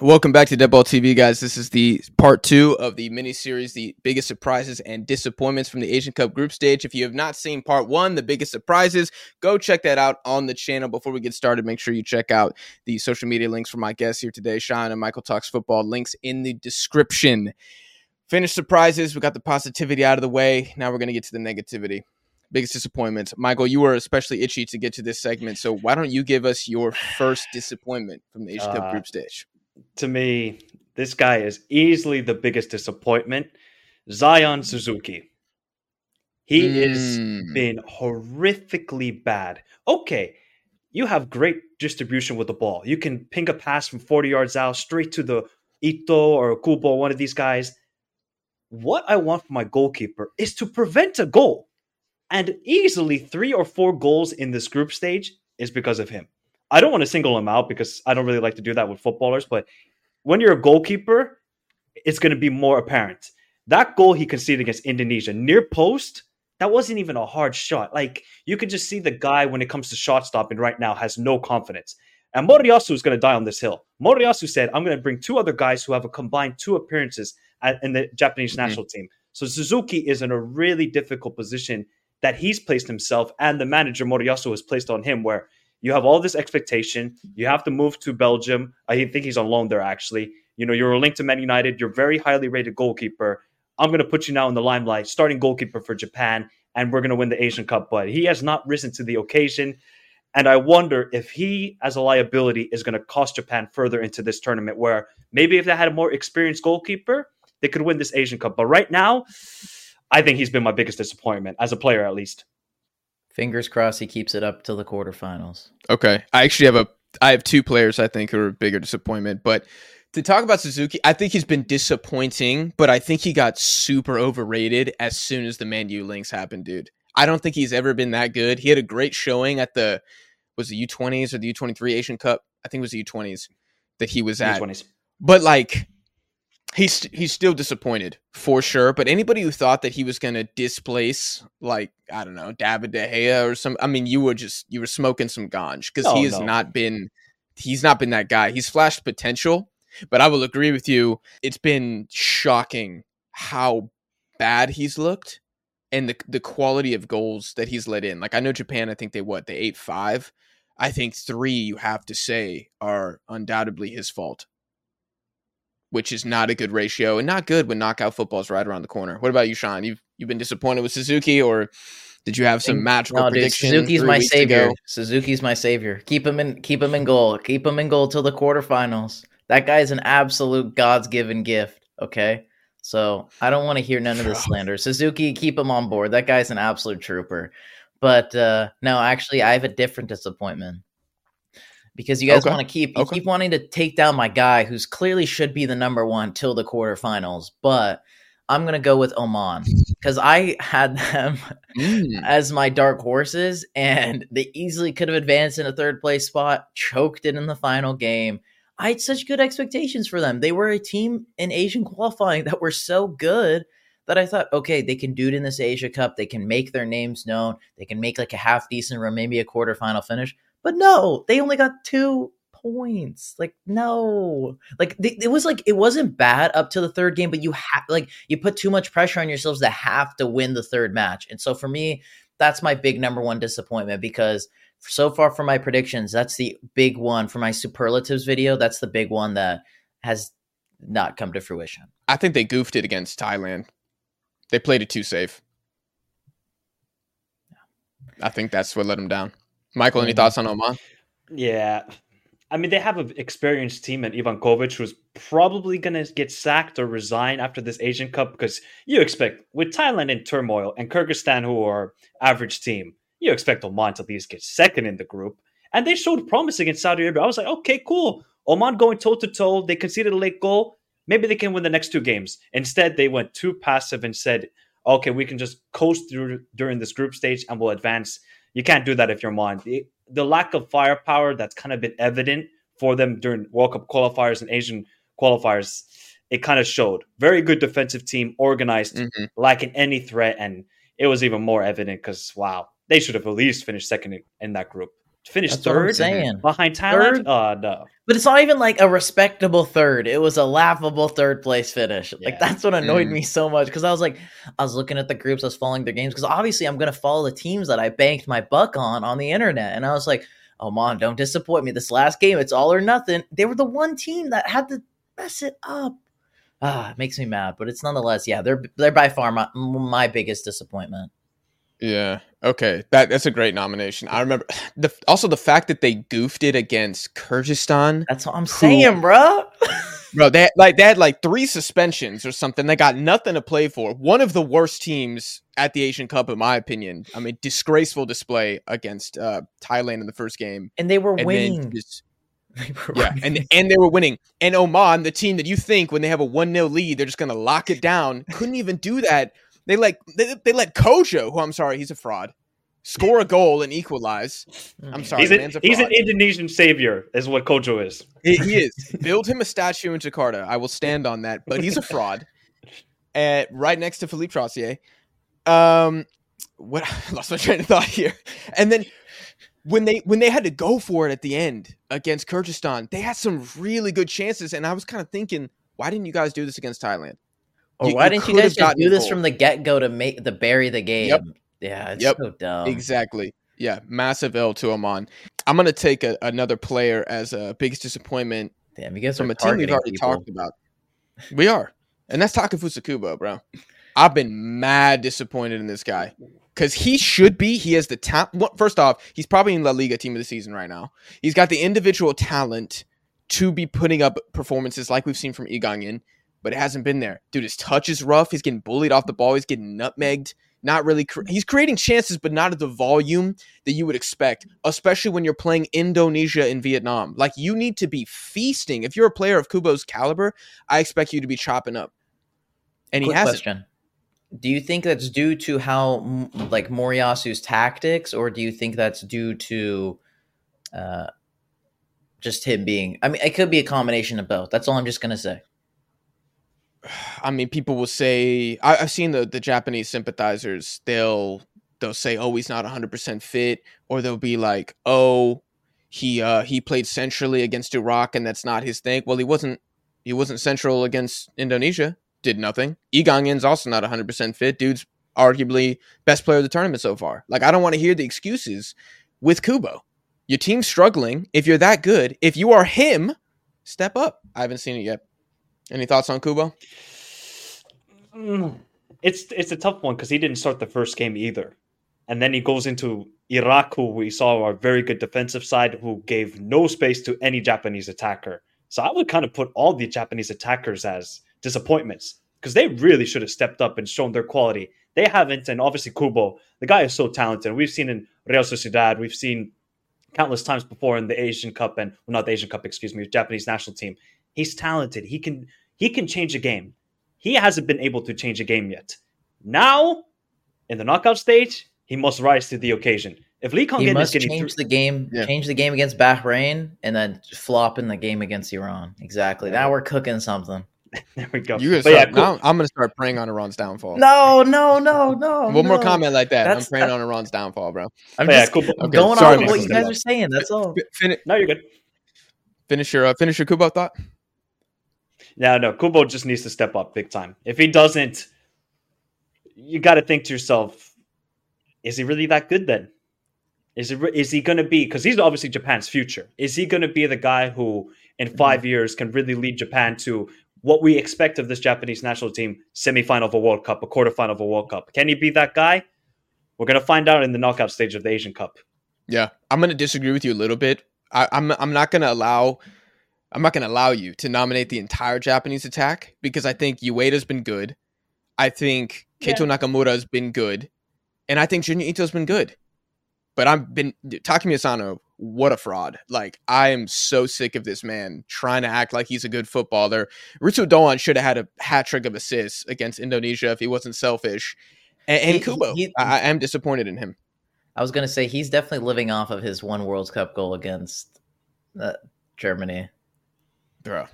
Welcome back to Deadball TV, guys. This is the part two of the mini series, the biggest surprises and disappointments from the Asian Cup group stage. If you have not seen part one, the biggest surprises, go check that out on the channel. Before we get started, make sure you check out the social media links for my guests here today, Sean and Michael Talks Football. Links in the description. Finish surprises. We got the positivity out of the way. Now we're going to get to the negativity. Biggest disappointments. Michael, you were especially itchy to get to this segment. So why don't you give us your first disappointment from the Asian uh, Cup group stage? To me, this guy is easily the biggest disappointment. Zion Suzuki. He mm. has been horrifically bad. Okay, you have great distribution with the ball. You can ping a pass from 40 yards out straight to the Ito or Kubo, one of these guys. What I want from my goalkeeper is to prevent a goal. And easily three or four goals in this group stage is because of him. I don't want to single him out because I don't really like to do that with footballers, but when you're a goalkeeper, it's going to be more apparent. That goal he conceded against Indonesia near post, that wasn't even a hard shot. Like you could just see the guy when it comes to shot stopping right now has no confidence. And Moriyasu is going to die on this hill. Moriyasu said, I'm going to bring two other guys who have a combined two appearances at, in the Japanese mm-hmm. national team. So Suzuki is in a really difficult position that he's placed himself and the manager Moriyasu has placed on him where you have all this expectation. You have to move to Belgium. I think he's on loan there, actually. You know, you're linked to Man United. You're very highly rated goalkeeper. I'm going to put you now in the limelight, starting goalkeeper for Japan, and we're going to win the Asian Cup. But he has not risen to the occasion. And I wonder if he, as a liability, is going to cost Japan further into this tournament, where maybe if they had a more experienced goalkeeper, they could win this Asian Cup. But right now, I think he's been my biggest disappointment as a player, at least. Fingers crossed he keeps it up till the quarterfinals. Okay. I actually have a I have two players I think who are a bigger disappointment, but to talk about Suzuki, I think he's been disappointing, but I think he got super overrated as soon as the Man U links happened, dude. I don't think he's ever been that good. He had a great showing at the was the U20s or the U23 Asian Cup. I think it was the U20s that he was at. U20s. But like he's he's still disappointed for sure. But anybody who thought that he was going to displace, like I don't know, David De Gea or some, I mean, you were just you were smoking some ganj because oh, he has no. not been he's not been that guy. He's flashed potential, but I will agree with you. It's been shocking how bad he's looked and the the quality of goals that he's let in. Like I know Japan, I think they what they eight five. I think three you have to say are undoubtedly his fault which is not a good ratio and not good when knockout football is right around the corner. What about you, Sean? You've you've been disappointed with Suzuki, or did you have some magical no, prediction? Suzuki's my savior. Suzuki's my savior. Keep him in keep him in goal. Keep him in goal till the quarterfinals. That guy's an absolute God's given gift. Okay. So I don't want to hear none of this slander. Suzuki, keep him on board. That guy's an absolute trooper. But uh no, actually I have a different disappointment because you guys okay. want to keep you okay. keep wanting to take down my guy who's clearly should be the number one till the quarterfinals, but I'm gonna go with Oman because I had them mm. as my dark horses, and they easily could have advanced in a third place spot, choked it in the final game. I had such good expectations for them. They were a team in Asian qualifying that were so good that I thought, okay, they can do it in this Asia Cup. They can make their names known. They can make like a half decent run, maybe a quarterfinal finish. But no, they only got two points. Like no, like they, it was like it wasn't bad up to the third game, but you have like you put too much pressure on yourselves to have to win the third match. And so for me, that's my big number one disappointment because so far for my predictions, that's the big one for my superlatives video. That's the big one that has not come to fruition. I think they goofed it against Thailand. They played it too safe. I think that's what let them down. Michael, any um, thoughts on Oman? Yeah. I mean, they have an experienced team and Ivanković, who's probably going to get sacked or resign after this Asian Cup because you expect, with Thailand in turmoil and Kyrgyzstan, who are average team, you expect Oman to at least get second in the group. And they showed promise against Saudi Arabia. I was like, okay, cool. Oman going toe to toe. They conceded a late goal. Maybe they can win the next two games. Instead, they went too passive and said, okay, we can just coast through during this group stage and we'll advance you can't do that if you're Oman. The, the lack of firepower that's kind of been evident for them during World Cup qualifiers and Asian qualifiers, it kind of showed. Very good defensive team, organized, mm-hmm. lacking any threat, and it was even more evident because wow, they should have at least finished second in, in that group. Finished That's third saying. behind Thailand. Third? Uh, no. But it's not even like a respectable third. It was a laughable third place finish. Yeah. Like that's what annoyed Mm. me so much because I was like, I was looking at the groups, I was following their games because obviously I'm gonna follow the teams that I banked my buck on on the internet, and I was like, oh man, don't disappoint me. This last game, it's all or nothing. They were the one team that had to mess it up. Ah, it makes me mad, but it's nonetheless, yeah, they're they're by far my my biggest disappointment. Yeah. Okay. That that's a great nomination. I remember the also the fact that they goofed it against Kyrgyzstan. That's what I'm saying, bro. Bro, they had, like they had like three suspensions or something. They got nothing to play for. One of the worst teams at the Asian Cup, in my opinion. I mean, disgraceful display against uh, Thailand in the first game, and they were and winning. just, They were yeah, winning. and and they were winning. And Oman, the team that you think when they have a one 0 lead, they're just gonna lock it down, couldn't even do that. They like they, they let Kojo, who I'm sorry, he's a fraud, score a goal and equalize. I'm Mm. sorry, He's, the an, man's a he's an. Indonesian savior, is what Kojo is. He, he is. Build him a statue in Jakarta. I will stand on that. But he's a fraud. Uh, right next to Philippe Troussier. Um, what? I lost my train of thought here. And then when they when they had to go for it at the end against Kyrgyzstan, they had some really good chances. And I was kind of thinking, why didn't you guys do this against Thailand? Or You- why didn't you guys just do this goal. from the get go to make the bury the game? Yep. Yeah, it's Yep. so dumb. Exactly. Yeah, massive L to Oman. I'm gonna take a, another player as a biggest disappointment Damn, you guys from a team we've already people. talked about. We are, and that's Takefusa Kubo, bro. I've been mad disappointed in this guy because he should be. He has the talent. First off, he's probably in La Liga team of the season right now. He's got the individual talent to be putting up performances like we've seen from Lee Kang-in, but it hasn't been there. Dude, his touch is rough. He's getting bullied off the ball. He's getting nutmegged. Not really. Cre- he's creating chances, but not at the volume that you would expect, especially when you're playing Indonesia and Vietnam. Like you need to be feasting. If you're a player of Kubo's caliber, I expect you to be chopping up. And he hasn't. question: Do you think that's due to how like Moriyasu's tactics, or do you think that's due to uh, just him being? I mean, it could be a combination of both. That's all I'm just gonna say. I mean, people will say I, I've seen the the Japanese sympathizers. They'll they'll say, "Oh, he's not 100 percent fit," or they'll be like, "Oh, he uh he played centrally against Iraq, and that's not his thing." Well, he wasn't he wasn't central against Indonesia. Did nothing. Lee Kang-in's also not 100 percent fit. Dude's arguably best player of the tournament so far. Like, I don't want to hear the excuses with Kubo. Your team's struggling. If you're that good, if you are him, step up. I haven't seen it yet. Any thoughts on Kubo? Mm, It's it's a tough one because he didn't start the first game either, and then he goes into Iraq, who we saw a very good defensive side, who gave no space to any Japanese attacker. So I would kind of put all the Japanese attackers as disappointments because they really should have stepped up and shown their quality. They haven't, and obviously Kubo, the guy is so talented. We've seen in Real Sociedad, we've seen countless times before in the Asian Cup and well, not the Asian Cup, excuse me, Japanese national team. He's talented. He can he can change a game. He hasn't been able to change a game yet. Now, in the knockout stage, he must rise to the occasion. If Lee Kong He is must change through, the game, Yeah. change the game against Bahrain, and then flop in the game against Iran. Exactly. Now we're cooking something. there we go. You start, yeah, cool. now I'm gonna start praying on Iran's downfall. No, no, no, no. One more comment like that. That's- I'm praying on Iran's downfall, bro. I'm But yeah, just cool. I'm Okay, going sorry, on with what you guys are saying. That's all. Fin- No, you're good. finish your uh, finish your Kubo thought. Yeah, no, Kubo just needs to step up big time. If he doesn't, you got to think to yourself, is he really that good then? Is re- is he going to be because he's obviously Japan's future? Is he going to be the guy who in mm-hmm. 5 years can really lead Japan to what we expect of this Japanese national team semifinal of a World Cup, a quarterfinal of a World Cup? Can he be that guy? We're going to find out in the knockout stage of the Asian Cup. Yeah, I'm gonna disagree with you a little bit. I, I'm I'm not gonna allow I'm not gonna allow you to nominate the entire Japanese attack because I think Ueda's been good. I think Keito Nakamura's been good, and I think Junya Ito's been good. But I've been Takumi Asano. What a fraud! Like I am so sick of this man trying to act like he's a good footballer. Ritsu Doan should have had a hat trick of assists against Indonesia if he wasn't selfish. And, and He- Kubo, he- I, I am disappointed in him. I was gonna say he's definitely living off of his one World Cup goal against uh, Germany. Bro,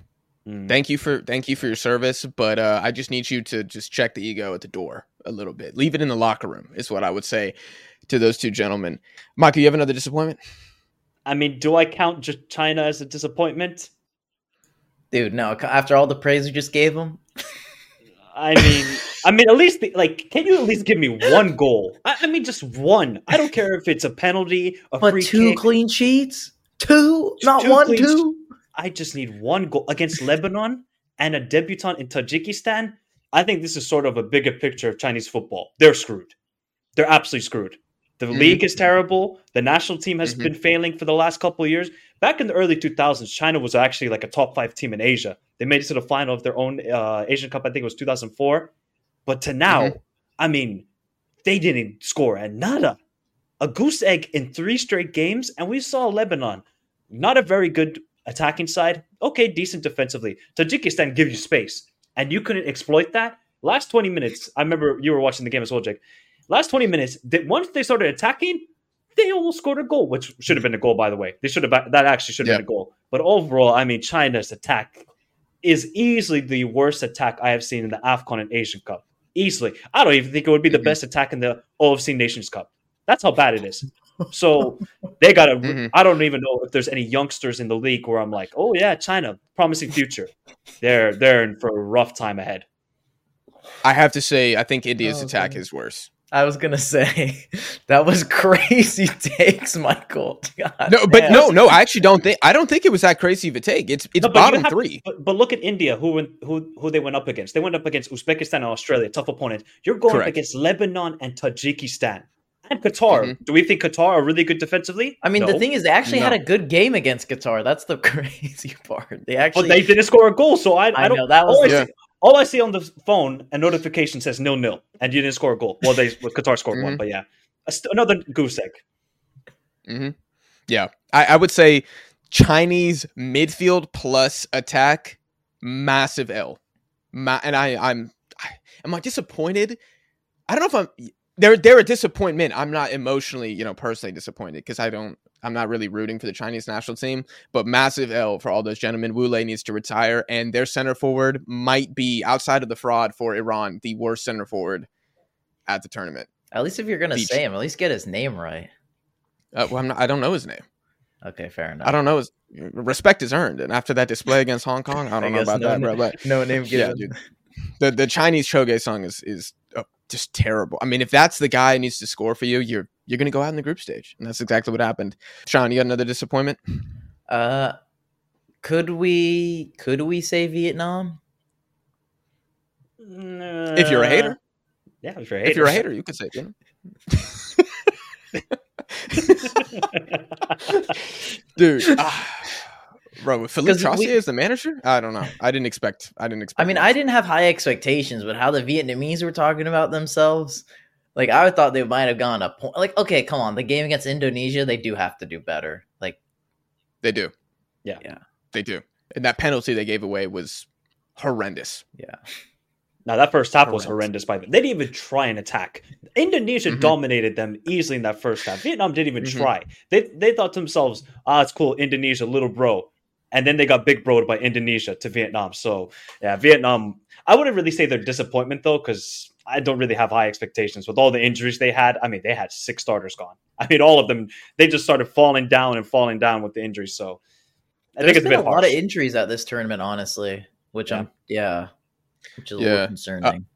Mm. thank you for thank you for your service, but uh, I just need you to just check the ego at the door a little bit. Leave it in the locker room is what I would say to those two gentlemen. Michael, you have another disappointment? I mean, do I count just China as a disappointment? Dude, no. After all the praise you just gave them, I mean, I mean, at least the, like, can you at least give me one goal? I, I, mean, just one. I don't care if it's a penalty, a but free two kick. clean sheets, two, not Two one, two. I just need one goal against Lebanon and a debutant in Tajikistan. I think this is sort of a bigger picture of Chinese football. They're screwed. They're absolutely screwed. The Mhm. league is terrible. The national team has Mhm. been failing for the last couple of years. Back in the early 2000s, China was actually like a top five team in Asia. They made it to the final of their own uh, Asian Cup. I think it was 2004. But to now, Mhm. I mean, they didn't score a nada. A goose egg in three straight games, and we saw Lebanon, not a very good attacking side. Okay, decent defensively. Tajikistan give you space, and you couldn't exploit that. Last 20 minutes, I remember you were watching the game as well, Jake. Last 20 minutes, they, once they started attacking, they almost scored a goal, which should have been a goal, by the way. They should have that actually should have Yeah. been a goal. But overall, I mean, China's attack is easily the worst attack I have seen in the AFCON and Asian Cup. Easily. I don't even think it would be the Mhm. best attack in the OFC Nations Cup. That's how bad it is. So they got to. Mhm. I don't even know if there's any youngsters in the league where I'm like, oh yeah, China, promising future. They're they're in for a rough time ahead. I have to say, I think India's Oh, attack goodness. is worse. I was gonna say that was crazy takes, Michael. God No, but damn. no, no, I actually don't think I don't think it was that crazy of a take. It's it's No, but bottom have- three. But, but look at India, who went- who who they went up against. They went up against Uzbekistan and Australia, tough opponent. You're going up Correct. against Lebanon and Tajikistan and Qatar. Mhm. Do we think Qatar are really good defensively? I mean, No. the thing is, they actually had a good game against Qatar. That's the crazy part. They actually, but they didn't score a goal, so I, I, I don't. know that was all, I the- see, all I see on the phone, a notification says nil nil, and you didn't score a goal. Well, they Qatar scored one, Mhm. but yeah, st- another goose egg. hmm Yeah, I, I would say Chinese midfield plus attack, massive L. Ma- and I, I'm, I, am I disappointed? I don't know if I'm. They're they're a disappointment. I'm not emotionally, you know, personally disappointed because I don't. I'm not really rooting for the Chinese national team, but massive L for all those gentlemen. Wu Lei needs to retire, and their center forward might be outside of the fraud for Iran, the worst center forward at the tournament. at least if you're gonna Beach. say him, at least get his name right. Uh, well, I'm not, I don't know his name. Okay, fair enough. I don't know. His, respect is earned, and after that display against Hong Kong, I don't know about no that, bro. But no name yeah, dude, the the Chinese Choge song is is uh, just terrible. I mean, if that's the guy who needs to score for you, you're you're gonna go out in the group stage, and that's exactly what happened. Sean, you got another disappointment? Uh, could we could we say Vietnam? If you're a hater, yeah, if you're a hater, if you're a hater, you could say. Know? Dude, ah, bro, Philippe 'Cause we- Troussier is the manager. I don't know. I didn't expect. I didn't expect. I mean, that. I didn't have high expectations, but how the Vietnamese were talking about themselves, like I thought they might have gone a point. Like, okay, come on, the game against Indonesia, they do have to do better. Like, They do. Yeah. Yeah. They do. And that penalty they gave away was horrendous. yeah, Now that first half was Horrendous. horrendous by them. They didn't even try an attack. Indonesia Mhm. dominated them easily in that first half. Vietnam didn't even Mhm. try. They they thought to themselves, "Ah, it's cool, Indonesia, little bro," and then they got big broed by Indonesia to Vietnam. So yeah, Vietnam. I wouldn't really say they're disappointment though, because I don't really have high expectations with all the injuries they had. I mean, they had six starters gone. I mean, all of them. They just started falling down and falling down with the injuries. So I think There's it's a been bit a lot of injuries at this tournament, honestly, which I'm yeah, which is a Yeah. little concerning.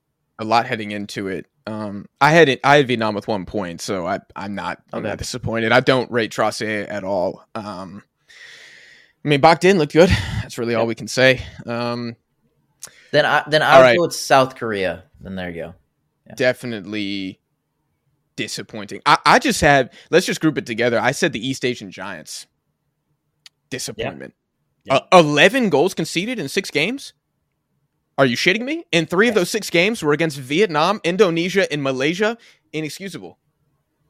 A lot heading into it. Um, I had it. I had Vietnam with one point, so I, I'm not. I'm Okay. not disappointed. I don't rate Troussier at all. Um, I mean, Bach Din looked good. That's really all we can say. Um, then I then All I'll right. go with South Korea. Then there you go. definitely disappointing. I, I just had. Let's just group it together. I said the East Asian Giants. Disappointment. Yeah. Uh, Eleven goals conceded in six games. Are you shitting me? And three of those six games were against Vietnam, Indonesia, and Malaysia. Inexcusable.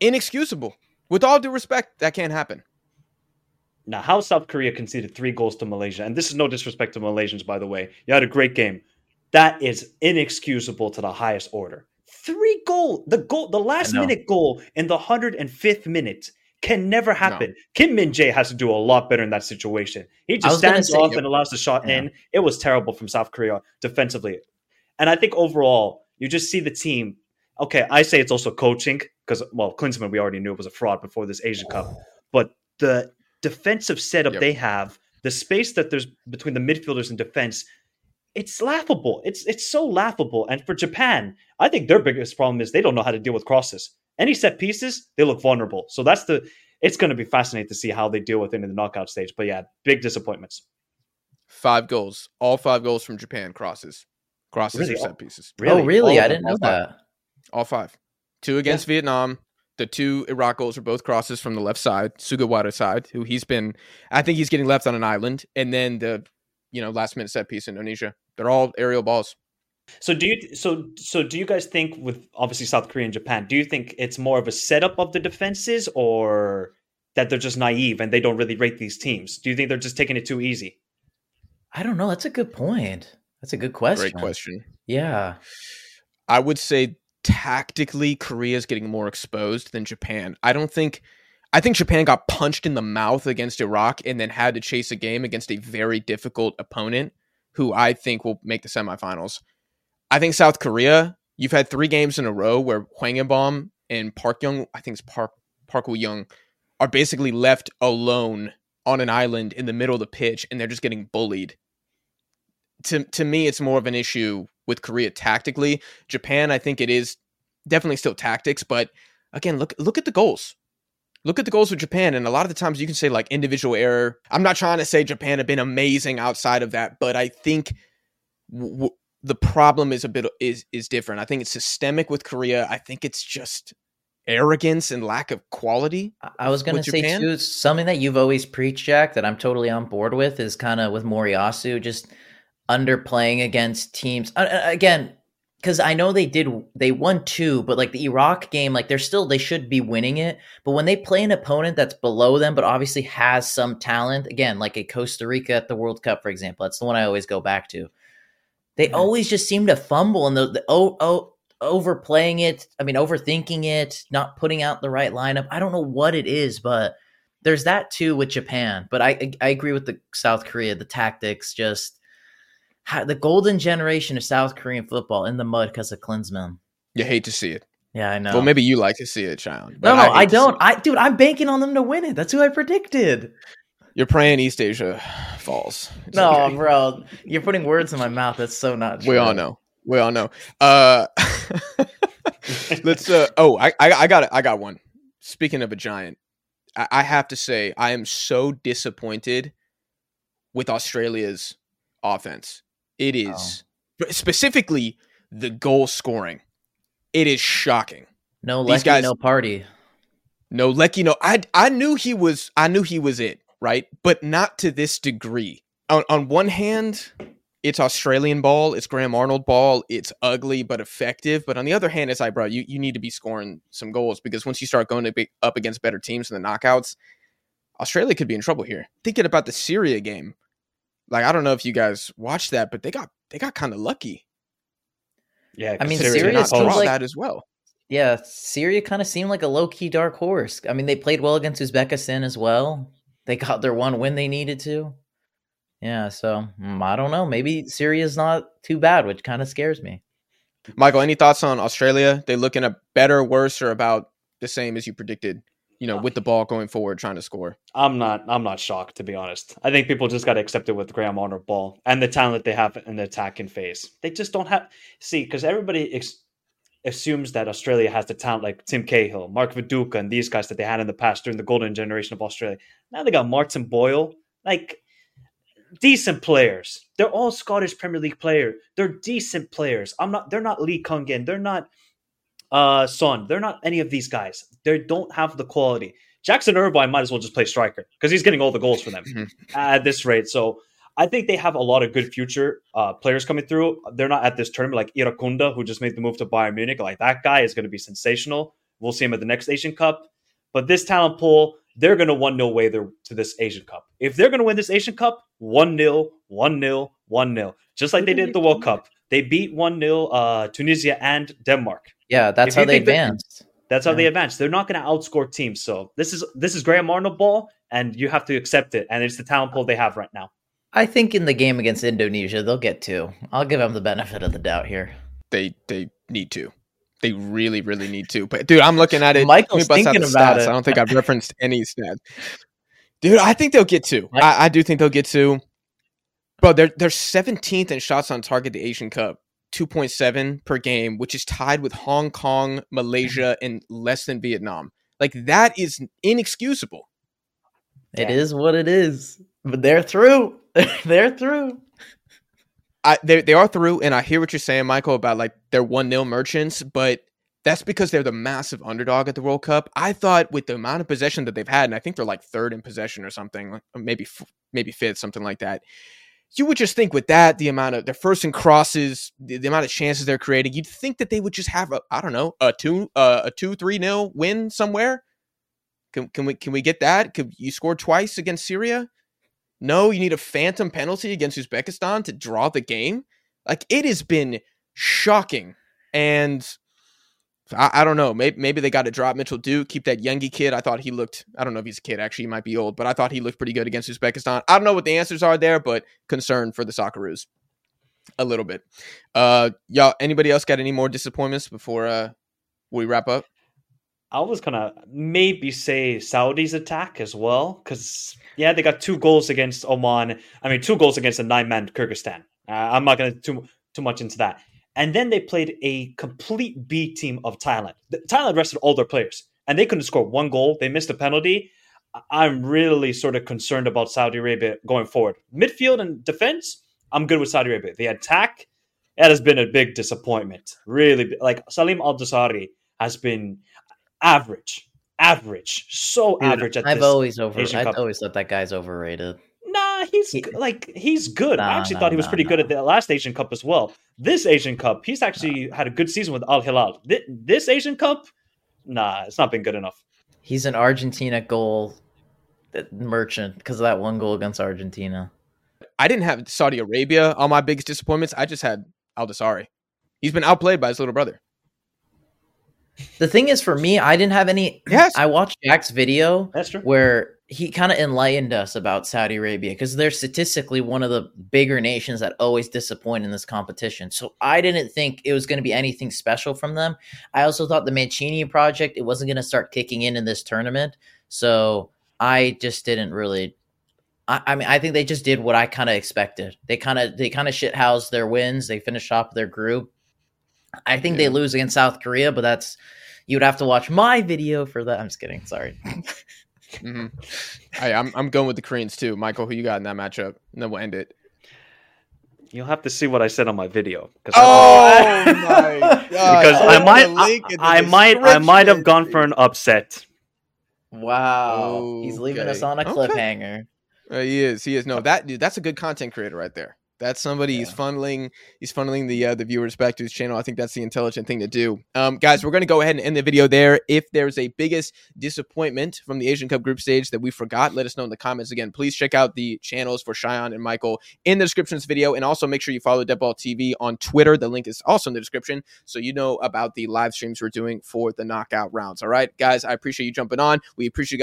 Inexcusable. With all due respect, that can't happen. Now, how South Korea conceded three goals to Malaysia, and this is no disrespect to Malaysians, by the way. You had a great game. That is inexcusable to the highest order. Three goal, the goal, the last minute goal in the hundred and fifth minute can never happen. Kim Min Jae has to do a lot better in that situation. He just stands off and allows the shot Yeah. in. It was terrible from South Korea defensively, and I think overall, you just see the team. Okay, I say it's also coaching because well, Klinsmann we already knew it was a fraud before this Asian Cup, but the defensive setup Yep. they have, the space that there's between the midfielders and defense, it's laughable. It's it's so laughable. And for Japan, I think their biggest problem is they don't know how to deal with crosses. Any set pieces, they look vulnerable. So that's the it's going to be fascinating to see how they deal with it in the knockout stage. But yeah, big disappointments. Five goals. All five goals from Japan crosses. Crosses Really? or set pieces. Oh, really? All I didn't know all five. that. All five. Two against Vietnam. The two Iraq goals are both crosses from the left side, Sugawara side, who he's been I think he's getting left on an island. And then the you know, last minute set piece in Indonesia. They're all aerial balls. So do you so so do you guys think with obviously South Korea and Japan, do you think it's more of a setup of the defenses or that they're just naive and they don't really rate these teams? Do you think they're just taking it too easy? I don't know. That's a good point. That's a good question. Great question. Yeah. I would say tactically Korea's getting more exposed than Japan. I don't think I think Japan got punched in the mouth against Iraq and then had to chase a game against a very difficult opponent who I think will make the semifinals. I think South Korea, you've had 3 games in a row where Hwang In-beom and Park Young, I think it's Park Park Woo Young are basically left alone on an island in the middle of the pitch and they're just getting bullied. To to me it's more of an issue with Korea tactically. Japan, I think it is definitely still tactics, but again, look look at the goals. Look at the goals with Japan, and a lot of the times you can say like individual error. I'm not trying to say Japan have been amazing outside of that, but I think w- w- the problem is a bit is is different. I think it's systemic with Korea. I think it's just arrogance and lack of quality. I- I was going to say Japan? too, something that you've always preached, Jack, that I'm totally on board with is kind of with Moriyasu just underplaying against teams. Uh, uh, again, because I know they did, they won two, but like the Iraq game, like they're still, they should be winning it. But when they play an opponent that's below them, but obviously has some talent, again, like a Costa Rica at the World Cup, for example, that's the one I always go back to. They Mhm. always just seem to fumble and the, the oh, oh, overplaying it. I mean, overthinking it, not putting out the right lineup. I don't know what it is, but there's that too with Japan. But I I agree with the South Korea. The tactics just the golden generation of South Korean football in the mud because of Klinsmann. You hate to see it. Yeah, I know. Well, maybe you like to see it, Child. no, no, I, see don't. I dude, I'm banking on them to win it. That's who I predicted. You're praying East Asia falls. It's no, okay. bro, you're putting words in my mouth. That's so not true. We all know. We all know. Uh, let's. Uh, oh, I, I, I got it. I got one. Speaking of a giant, I, I have to say I am so disappointed with Australia's offense. It oh. is specifically the goal scoring. It is shocking. No These Leckie, guys- no party. No, Leckie, no. I I knew he was. I knew he was it, right? But not to this degree. On on one hand, it's Australian ball. It's Graham Arnold ball. It's ugly but effective. But on the other hand, it's like, bro, you, you need to be scoring some goals because once you start going up against better teams in the knockouts, Australia could be in trouble here. Thinking about the Syria game, like I don't know if you guys watched that, but they got they got kind of lucky. Yeah, I mean, considering Syria not seems like- that as well. Yeah, Syria kind of seemed like a low key dark horse. I mean, they played well against Uzbekistan as well. They got their one win they needed to. Yeah, so mm, I don't know. Maybe Syria's not too bad, which kind of scares me. Michael, any thoughts on Australia? They looking a better, worse, or about the same as you predicted? You know, with the ball going forward, trying to score. I'm not. I'm not shocked to be honest. I think people just got to accept it with Graham Arnold ball and the talent they have in the attacking phase. They just don't have. See, because everybody ex- assumes that Australia has the talent like Tim Cahill, Mark Viduka, and these guys that they had in the past during the golden generation of Australia. Now they got Martin Boyle, like decent players. They're all Scottish Premier League players. They're decent players. I'm not. They're not Lee Kang-in. They're not uh Son. They're not any of these guys. They don't have the quality. Jackson Irvine might as well just play striker because he's getting all the goals for them at this rate. So I think they have a lot of good future uh, players coming through. They're not at this tournament like Irankunda, who just made the move to Bayern Munich. Like that guy is going to be sensational. We'll see him at the next Asian Cup. But this talent pool, they're going to 1 0 way to this Asian Cup. If they're going to win this Asian Cup, 1 0, 1 0, 1 0. Just like they did at the World Cup. They beat 1 0 uh, Tunisia and Denmark. Yeah, that's If how they think that- advanced. That's how Yeah. they advance. They're not going to outscore teams. So this is this is Graham Arnold ball, and you have to accept it. And it's the talent pool they have right now. I think in the game against Indonesia, they'll get two. I'll give them the benefit of the doubt here. They they need to. They really, really need to. But dude, I'm looking at it. Michael's Let me bust out thinking about stats. it. I don't think I've referenced any stats. Dude, I think they'll get two. I, I do think they'll get two. Bro, they're they're 17th in shots on target the Asian Cup, 2.7 per game, which is tied with Hong Kong, Malaysia, and less than Vietnam. Like that is inexcusable. It is what it is. But they're through. they're through. I they they are through, and I hear what you're saying, Michael, about like they're one nil merchants, but that's because they're the massive underdog at the World Cup. I thought with the amount of possession that they've had, and I think they're like third in possession or something, maybe maybe fifth, something like that. You would just think with that, the amount of their first and crosses, the, the amount of chances they're creating, you'd think that they would just have a I don't know a two uh, a two three nil win somewhere. Can can we can we get that? Could you score twice against Syria? No, you need a phantom penalty against Uzbekistan to draw the game. Like it has been shocking, and I, I don't know. Maybe maybe they got to drop Mitchell Duke, keep that Yengi kid. I thought he looked. I don't know if he's a kid. Actually, he might be old, but I thought he looked pretty good against Uzbekistan. I don't know what the answers are there, but concern for the Socceroos a little bit. Uh, y'all. Anybody else got any more disappointments before uh we wrap up? I was gonna maybe say Saudi's attack as well because yeah, they got two goals against Oman. I mean, two goals against a nine-man Kyrgyzstan. Uh, I'm not to too too much into that. And then they played a complete B team of Thailand. The, Thailand rested all their players, and they couldn't score one goal. They missed a penalty. I'm really sort of concerned about Saudi Arabia going forward. Midfield and defense, I'm good with Saudi Arabia. The attack, that has been a big disappointment. Really, like Salim Al Dosari has been average average, so Dude, average. I've always over. I've always thought that guy's overrated. Nah, he's he, like he's good. Nah, I actually nah, thought he was nah, pretty good at the last Asian Cup as well. This Asian Cup, he's actually had a good season with Al Hilal. This, this Asian Cup, nah, it's not been good enough. He's an Argentina goal uh, merchant because of that one goal against Argentina. I didn't have Saudi Arabia on my biggest disappointments. I just had Al Dosari. He's been outplayed by his little brother. The thing is, for me, I didn't have any. Yes, I watched Jack's video. That's true. Where he kind of enlightened us about Saudi Arabia because they're statistically one of the bigger nations that always disappoint in this competition. So I didn't think it was going to be anything special from them. I also thought the Mancini project it wasn't going to start kicking in in this tournament. So I just didn't really. I, I mean, I think they just did what I kind of expected. They kind of they kind of shithoused their wins. They finished off their group I think yeah. they lose against South Korea, but that's you would have to watch my video for that. I'm just kidding. Sorry. mm-hmm. I, I'm I'm going with the Koreans too. Michael, who you got in that matchup? And then we'll end it. You'll have to see what I said on my video. Oh my god! because I might, I, I might, I might have gone for an upset. Wow, he's leaving us on a cliffhanger. Okay. Uh, he is. He is. No, that dude. That's a good content creator right there. That's somebody yeah. he's funneling he's funneling the uh, the viewers back to his channel. I think that's the intelligent thing to do. Um, guys, we're going to go ahead and end the video there. If there's a biggest disappointment from the Asian Cup group stage that we forgot, let us know in the comments. Again, please check out the channels for Shauyan and Michael in the description of this video, and also make sure you follow Deadball TV on Twitter. The link is also in the description, so you know about the live streams we're doing for the knockout rounds. All right, guys, I appreciate you jumping on. We appreciate you guys